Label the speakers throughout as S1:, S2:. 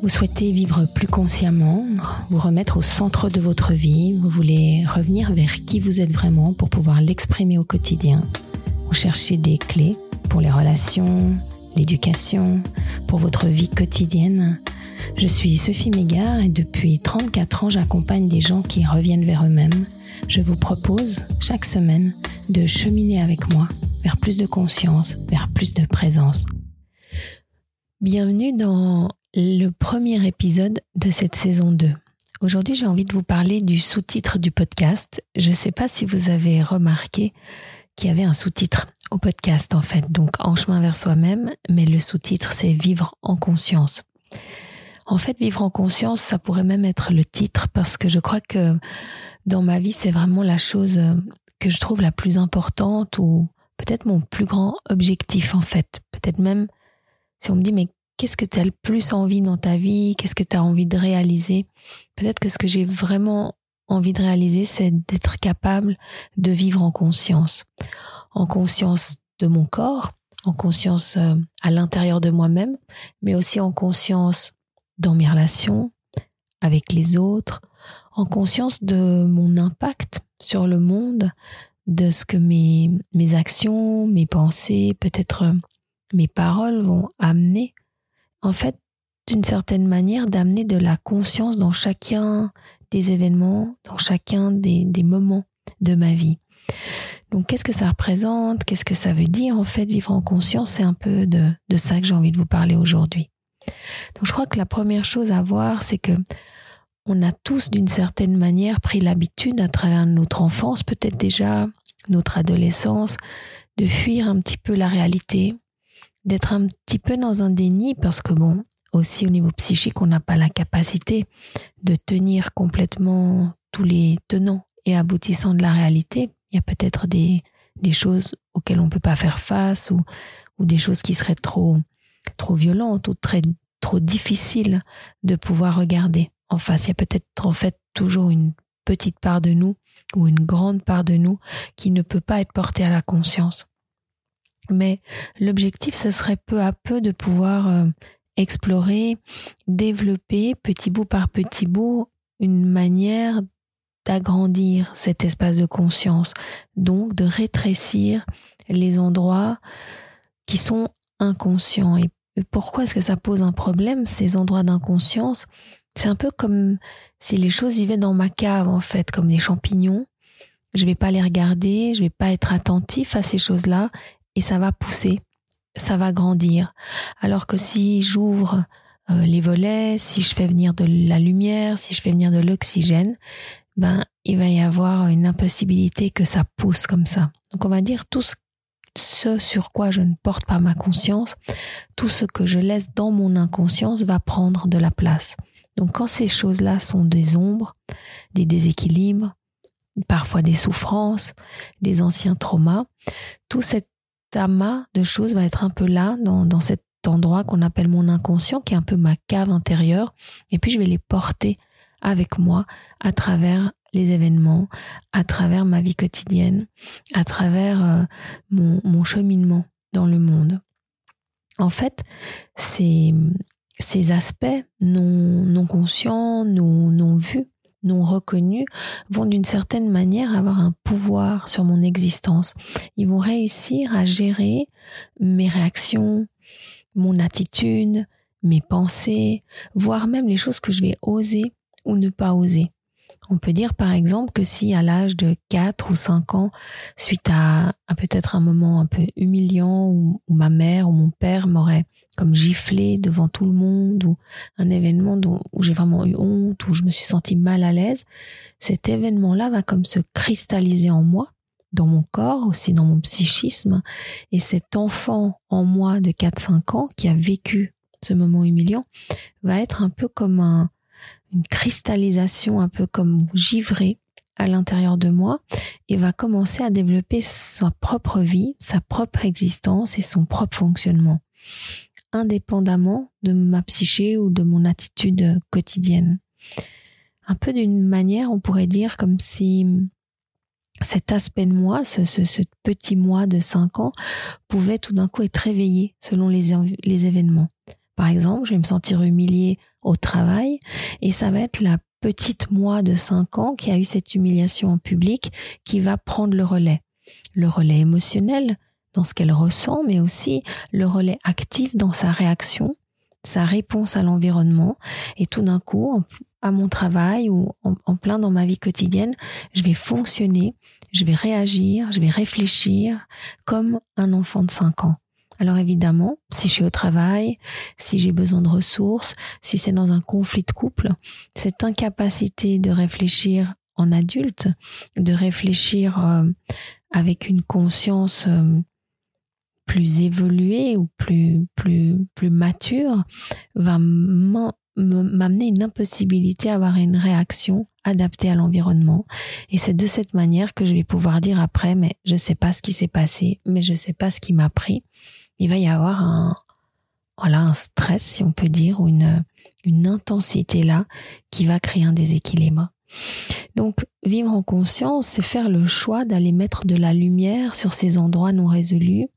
S1: Vous souhaitez vivre plus consciemment, vous remettre au centre de votre vie, vous voulez revenir vers qui vous êtes vraiment pour pouvoir l'exprimer au quotidien. Vous cherchez des clés pour les relations, l'éducation, pour votre vie quotidienne. Je suis Sophie Mégard et depuis 34 ans j'accompagne des gens qui reviennent vers eux-mêmes. Je vous propose chaque semaine de cheminer avec moi vers plus de conscience, vers plus de présence. Bienvenue dans le premier épisode de cette saison 2. Aujourd'hui, j'ai envie de vous parler du sous-titre du podcast. Je ne sais pas si vous avez remarqué qu'il y avait un sous-titre au podcast, en fait, donc En chemin vers soi-même, mais le sous-titre, c'est Vivre en conscience. En fait, Vivre en conscience, ça pourrait même être le titre, parce que je crois que dans ma vie, c'est vraiment la chose que je trouve la plus importante ou peut-être mon plus grand objectif, en fait. Peut-être même si on me dit, mais qu'est-ce que tu as le plus envie dans ta vie, qu'est-ce que tu as envie de réaliser? Peut-être que ce que j'ai vraiment envie de réaliser, c'est d'être capable de vivre en conscience. En conscience de mon corps, en conscience euh, à l'intérieur de moi-même, mais aussi en conscience dans mes relations avec les autres, en conscience de mon impact sur le monde, de ce que mes, mes actions, mes pensées, peut-être euh, mes paroles vont amener en fait, d'une certaine manière, d'amener de la conscience dans chacun des événements, dans chacun des, moments de ma vie. Donc, qu'est-ce que ça représente? Qu'est-ce que ça veut dire En fait, vivre en conscience, c'est un peu de, de ça que j'ai envie de vous parler aujourd'hui. Donc, je crois que la première chose à voir, c'est que on a tous, d'une certaine manière, pris l'habitude, à travers notre enfance, peut-être déjà notre adolescence, de fuir un petit peu la réalité, d'être un petit peu dans un déni parce que bon, aussi au niveau psychique, on n'a pas la capacité de tenir complètement tous les tenants et aboutissants de la réalité. Il y a peut-être des, choses auxquelles on ne peut pas faire face ou, ou des choses qui seraient trop, trop violentes ou très, trop difficiles de pouvoir regarder en face. Il y a peut-être en fait toujours une petite part de nous ou une grande part de nous qui ne peut pas être portée à la conscience. Mais l'objectif, ce serait peu à peu de pouvoir euh, explorer, développer petit bout par petit bout une manière d'agrandir cet espace de conscience, donc de rétrécir les endroits qui sont inconscients. Et pourquoi est-ce que ça pose un problème, ces endroits d'inconscience? C'est un peu comme si les choses vivaient dans ma cave, en fait, comme des champignons. Je vais pas les regarder, je vais pas être attentif à ces choses-là, et ça va pousser, ça va grandir. Alors que si j'ouvre euh, les volets, si je fais venir de la lumière, si je fais venir de l'oxygène, ben il va y avoir une impossibilité que ça pousse comme ça. Donc on va dire tout ce sur quoi je ne porte pas ma conscience, tout ce que je laisse dans mon inconscience va prendre de la place. Donc quand ces choses-là sont des ombres, des déséquilibres, parfois des souffrances, des anciens traumas, tout cet amas de choses va être un peu là, dans, cet endroit qu'on appelle mon inconscient, qui est un peu ma cave intérieure. Et puis je vais les porter avec moi à travers les événements, à travers ma vie quotidienne, à travers euh, mon, cheminement dans le monde. En fait, ces, ces aspects non, non conscients, non, non vus, non reconnus vont d'une certaine manière avoir un pouvoir sur mon existence. Ils vont réussir à gérer mes réactions, mon attitude, mes pensées, voire même les choses que je vais oser ou ne pas oser. On peut dire par exemple que si à l'âge de 4 ou 5 ans, suite à, peut-être un moment un peu humiliant où ma mère ou mon père m'aurait comme giflé devant tout le monde ou un événement dont, où j'ai vraiment eu honte, où je me suis sentie mal à l'aise, cet événement-là va comme se cristalliser en moi, dans mon corps, aussi dans mon psychisme. Et cet enfant en moi de 4-5 ans qui a vécu ce moment humiliant va être un peu comme un, une cristallisation, un peu comme givré à l'intérieur de moi et va commencer à développer sa propre vie, sa propre existence et son propre fonctionnement indépendamment de ma psyché ou de mon attitude quotidienne. Un peu d'une manière, on pourrait dire comme si cet aspect de moi, ce, petit moi de 5 ans, pouvait tout d'un coup être réveillé selon les, les événements. par exemple, je vais me sentir humiliée au travail et ça va être la petite moi de 5 ans qui a eu cette humiliation en public qui va prendre le relais. Le relais émotionnel dans ce qu'elle ressent, mais aussi le relais actif dans sa réaction, sa réponse à l'environnement. Et tout d'un coup, à mon travail ou en, plein dans ma vie quotidienne, je vais fonctionner, je vais réagir, je vais réfléchir comme un enfant de 5 ans. Alors évidemment, si je suis au travail, si j'ai besoin de ressources, si c'est dans un conflit de couple, cette incapacité de réfléchir en adulte, de réfléchir euh, avec une conscience euh, plus évoluée ou plus plus plus mature va m'amener une impossibilité à avoir une réaction adaptée à l'environnement et c'est de cette manière que je vais pouvoir dire après mais je sais pas ce qui s'est passé mais je sais pas ce qui m'a pris il va y avoir un, voilà, un stress, si on peut dire, ou une, une intensité là qui va créer un déséquilibre. Donc, vivre en conscience, c'est faire le choix d'aller mettre de la lumière sur ces endroits non résolus,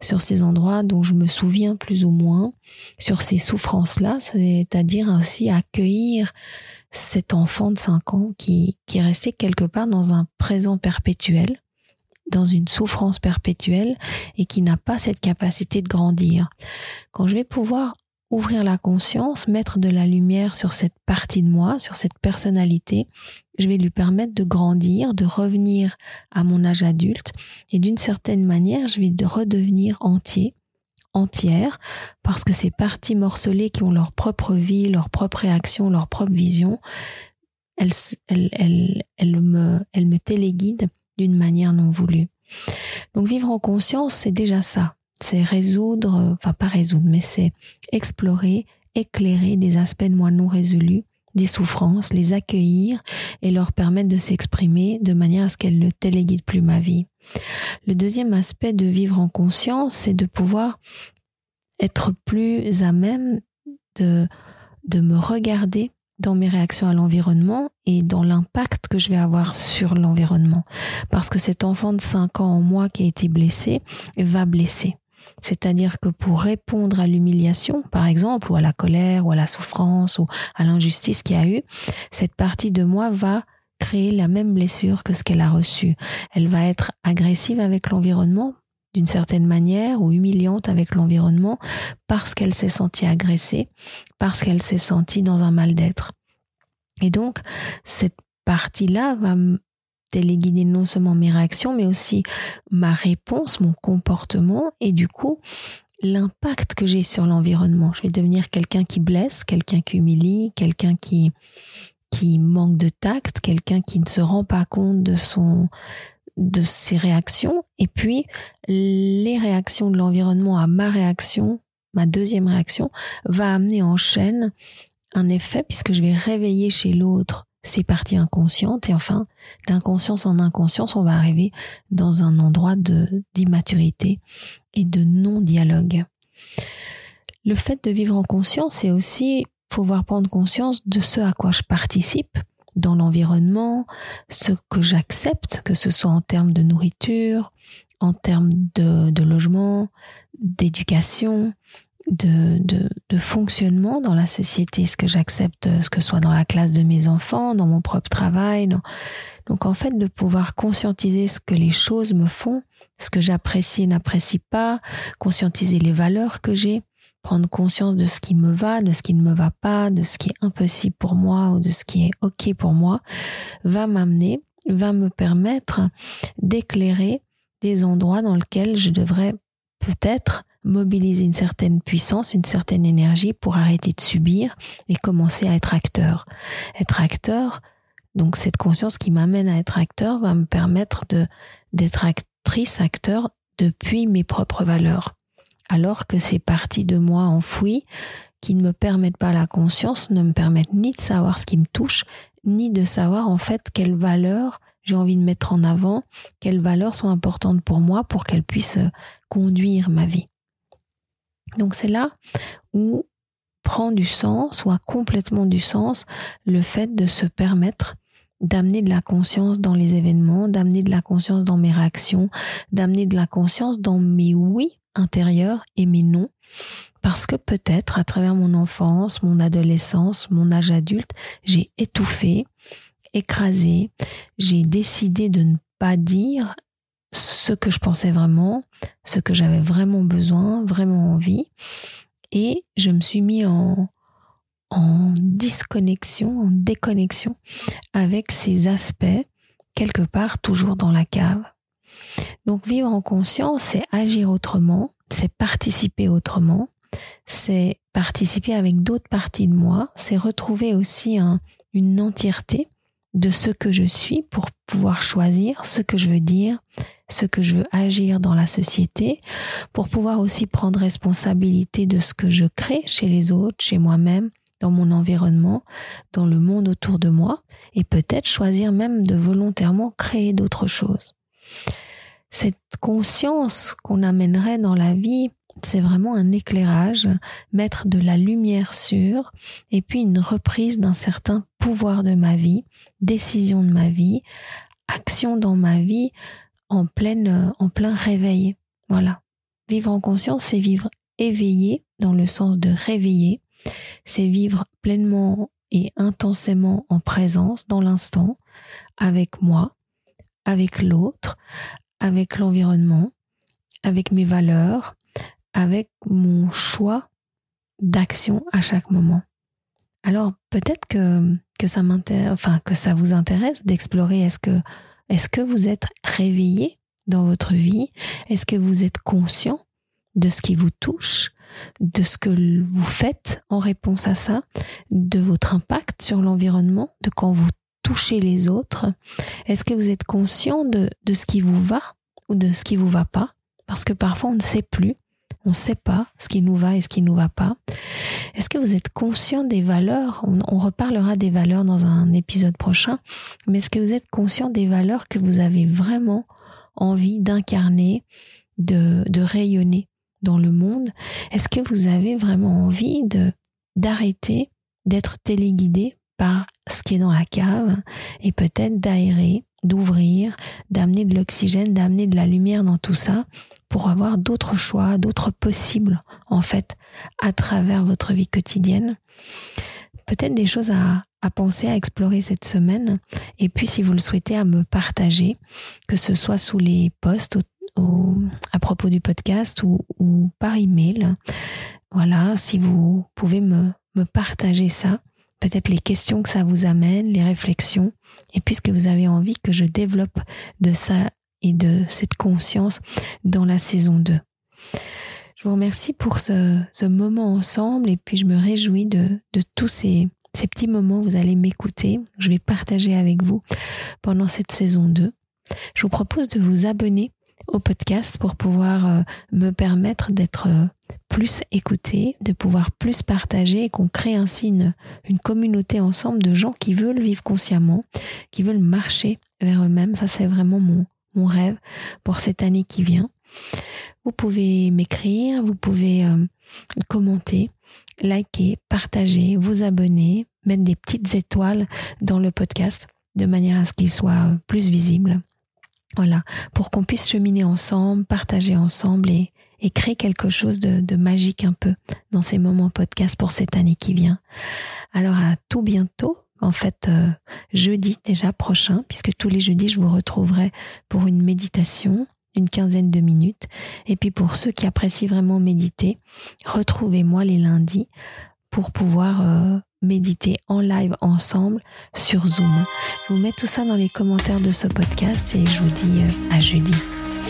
S1: sur ces endroits dont je me souviens plus ou moins, sur ces souffrances-là, c'est-à-dire ainsi accueillir cet enfant de 5 ans qui, qui est resté quelque part dans un présent perpétuel, dans une souffrance perpétuelle et qui n'a pas cette capacité de grandir. Quand je vais pouvoir ouvrir la conscience, mettre de la lumière sur cette partie de moi, sur cette personnalité, je vais lui permettre de grandir, de revenir à mon âge adulte et d'une certaine manière, je vais redevenir entier, entière, parce que ces parties morcelées qui ont leur propre vie, leur propre réaction, leur propre vision, elles, elles, elles, me, elles me téléguident d'une manière non voulue. Donc vivre en conscience, c'est déjà ça. C'est résoudre, enfin pas résoudre, mais c'est explorer, éclairer des aspects de moi non résolus, des souffrances, les accueillir et leur permettre de s'exprimer de manière à ce qu'elles ne téléguident plus ma vie. Le deuxième aspect de vivre en conscience, c'est de pouvoir être plus à même de, de me regarder dans mes réactions à l'environnement et dans l'impact que je vais avoir sur l'environnement. Parce que cet enfant de 5 ans en moi qui a été blessé va blesser. C'est-à-dire que pour répondre à l'humiliation, par exemple, ou à la colère, ou à la souffrance, ou à l'injustice qu'il y a eu, cette partie de moi va créer la même blessure que ce qu'elle a reçu. Elle va être agressive avec l'environnement d'une certaine manière ou humiliante avec l'environnement parce qu'elle s'est sentie agressée, parce qu'elle s'est sentie dans un mal-d'être. Et donc, cette partie-là va téléguider non seulement mes réactions, mais aussi ma réponse, mon comportement et du coup, l'impact que j'ai sur l'environnement. Je vais devenir quelqu'un qui blesse, quelqu'un qui humilie, quelqu'un qui, manque de tact, quelqu'un qui ne se rend pas compte de son, de ses réactions et puis les réactions de l'environnement à ma réaction, ma deuxième réaction, va amener en chaîne un effet puisque je vais réveiller chez l'autre ces parties inconscientes et enfin d'inconscience en inconscience on va arriver dans un endroit de d'immaturité et de non-dialogue. Le fait de vivre en conscience c'est aussi pouvoir prendre conscience de ce à quoi je participe dans l'environnement, ce que j'accepte, que ce soit en termes de nourriture, en termes de logement, d'éducation, de, de, de, fonctionnement dans la société, ce que j'accepte, ce que soit dans la classe de mes enfants, dans mon propre travail. Donc en fait, de pouvoir conscientiser ce que les choses me font, ce que j'apprécie et n'apprécie pas, conscientiser les valeurs que j'ai, prendre conscience de ce qui me va, de ce qui ne me va pas, de ce qui est impossible pour moi ou de ce qui est OK pour moi, va m'amener, va me permettre d'éclairer des endroits dans lesquels je devrais peut-être mobiliser une certaine puissance, une certaine énergie pour arrêter de subir et commencer à être acteur. Être acteur, donc cette conscience qui m'amène à être acteur va me permettre de d'être actrice, acteur depuis mes propres valeurs alors que ces parties de moi enfouies qui ne me permettent pas la conscience ne me permettent ni de savoir ce qui me touche, ni de savoir en fait quelles valeurs j'ai envie de mettre en avant, quelles valeurs sont importantes pour moi pour qu'elles puissent conduire ma vie. Donc c'est là où prend du sens ou complètement du sens le fait de se permettre d'amener de la conscience dans les événements, d'amener de la conscience dans mes réactions, d'amener de la conscience dans mes oui intérieur et mes non. Parce que peut-être à travers mon enfance, mon adolescence, mon âge adulte, j'ai étouffé, écrasé, j'ai décidé de ne pas dire ce que je pensais vraiment, ce que j'avais vraiment besoin, vraiment envie. Et je me suis mis en, en disconnexion, en déconnexion avec ces aspects, quelque part toujours dans la cave. Donc vivre en conscience, c'est agir autrement, c'est participer autrement, c'est participer avec d'autres parties de moi, c'est retrouver aussi une entièreté de ce que je suis pour pouvoir choisir ce que je veux dire, ce que je veux agir dans la société, pour pouvoir aussi prendre responsabilité de ce que je crée chez les autres, chez moi-même, dans mon environnement, dans le monde autour de moi, et peut-être choisir même de volontairement créer d'autres choses. Cette conscience qu'on amènerait dans la vie, c'est vraiment un éclairage, mettre de la lumière sur, et puis une reprise d'un certain pouvoir de ma vie, décision de ma vie, action dans ma vie en pleine, en plein réveil. Voilà. Vivre en conscience, c'est vivre éveillé dans le sens de réveiller, c'est vivre pleinement et intensément en présence dans l'instant, avec moi, avec l'autre, avec l'environnement, avec mes valeurs, avec mon choix d'action à chaque moment. Alors peut-être que, que ça enfin que ça vous intéresse d'explorer. Est-ce que est-ce que vous êtes réveillé dans votre vie? Est-ce que vous êtes conscient de ce qui vous touche, de ce que vous faites en réponse à ça, de votre impact sur l'environnement, de quand vous touchez les autres? Est-ce que vous êtes conscient de, de ce qui vous va ou de ce qui vous va pas? Parce que parfois on ne sait plus. On ne sait pas ce qui nous va et ce qui nous va pas. Est-ce que vous êtes conscient des valeurs? On, reparlera des valeurs dans un épisode prochain, mais est-ce que vous êtes conscient des valeurs que vous avez vraiment envie d'incarner, de, rayonner dans le monde? Est-ce que vous avez vraiment envie d'arrêter d'être téléguidé par ce qui est dans la cave et peut-être d'aérer, d'ouvrir, d'amener de l'oxygène, d'amener de la lumière dans tout ça pour avoir d'autres choix, d'autres possibles, en fait, à travers votre vie quotidienne. Peut-être des choses à, penser, à explorer cette semaine. Et puis, si vous le souhaitez, à me partager, que ce soit sous les posts à propos du podcast ou, par email. Voilà, si vous pouvez me partager ça, peut-être les questions que ça vous amène, les réflexions, et puisque vous avez envie que je développe de ça et de cette conscience dans la saison 2. Je vous remercie pour ce, moment ensemble et puis je me réjouis de, de tous ces, ces petits moments où vous allez m'écouter. Je vais partager avec vous pendant cette saison 2. Je vous propose de vous abonner au podcast pour pouvoir euh, me permettre d'être euh, plus écouté, de pouvoir plus partager et qu'on crée ainsi une, une communauté ensemble de gens qui veulent vivre consciemment, qui veulent marcher vers eux-mêmes. Ça, c'est vraiment mon, mon rêve pour cette année qui vient. Vous pouvez m'écrire, vous pouvez euh, commenter, liker, partager, vous abonner, mettre des petites étoiles dans le podcast de manière à ce qu'il soit plus visible. Voilà, pour qu'on puisse cheminer ensemble, partager ensemble et, créer quelque chose de, de, magique un peu dans ces moments podcast pour cette année qui vient. Alors à tout bientôt en fait euh, jeudi déjà prochain, puisque tous les jeudis, je vous retrouverai pour une méditation, une quinzaine de minutes. Et puis pour ceux qui apprécient vraiment méditer, retrouvez-moi les lundis pour pouvoir euh, méditer en live ensemble sur Zoom. Je vous mets tout ça dans les commentaires de ce podcast et je vous dis euh, à jeudi.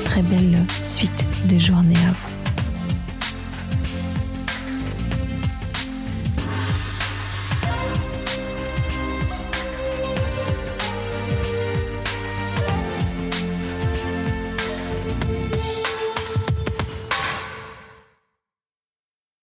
S1: Très belle suite de journée à vous.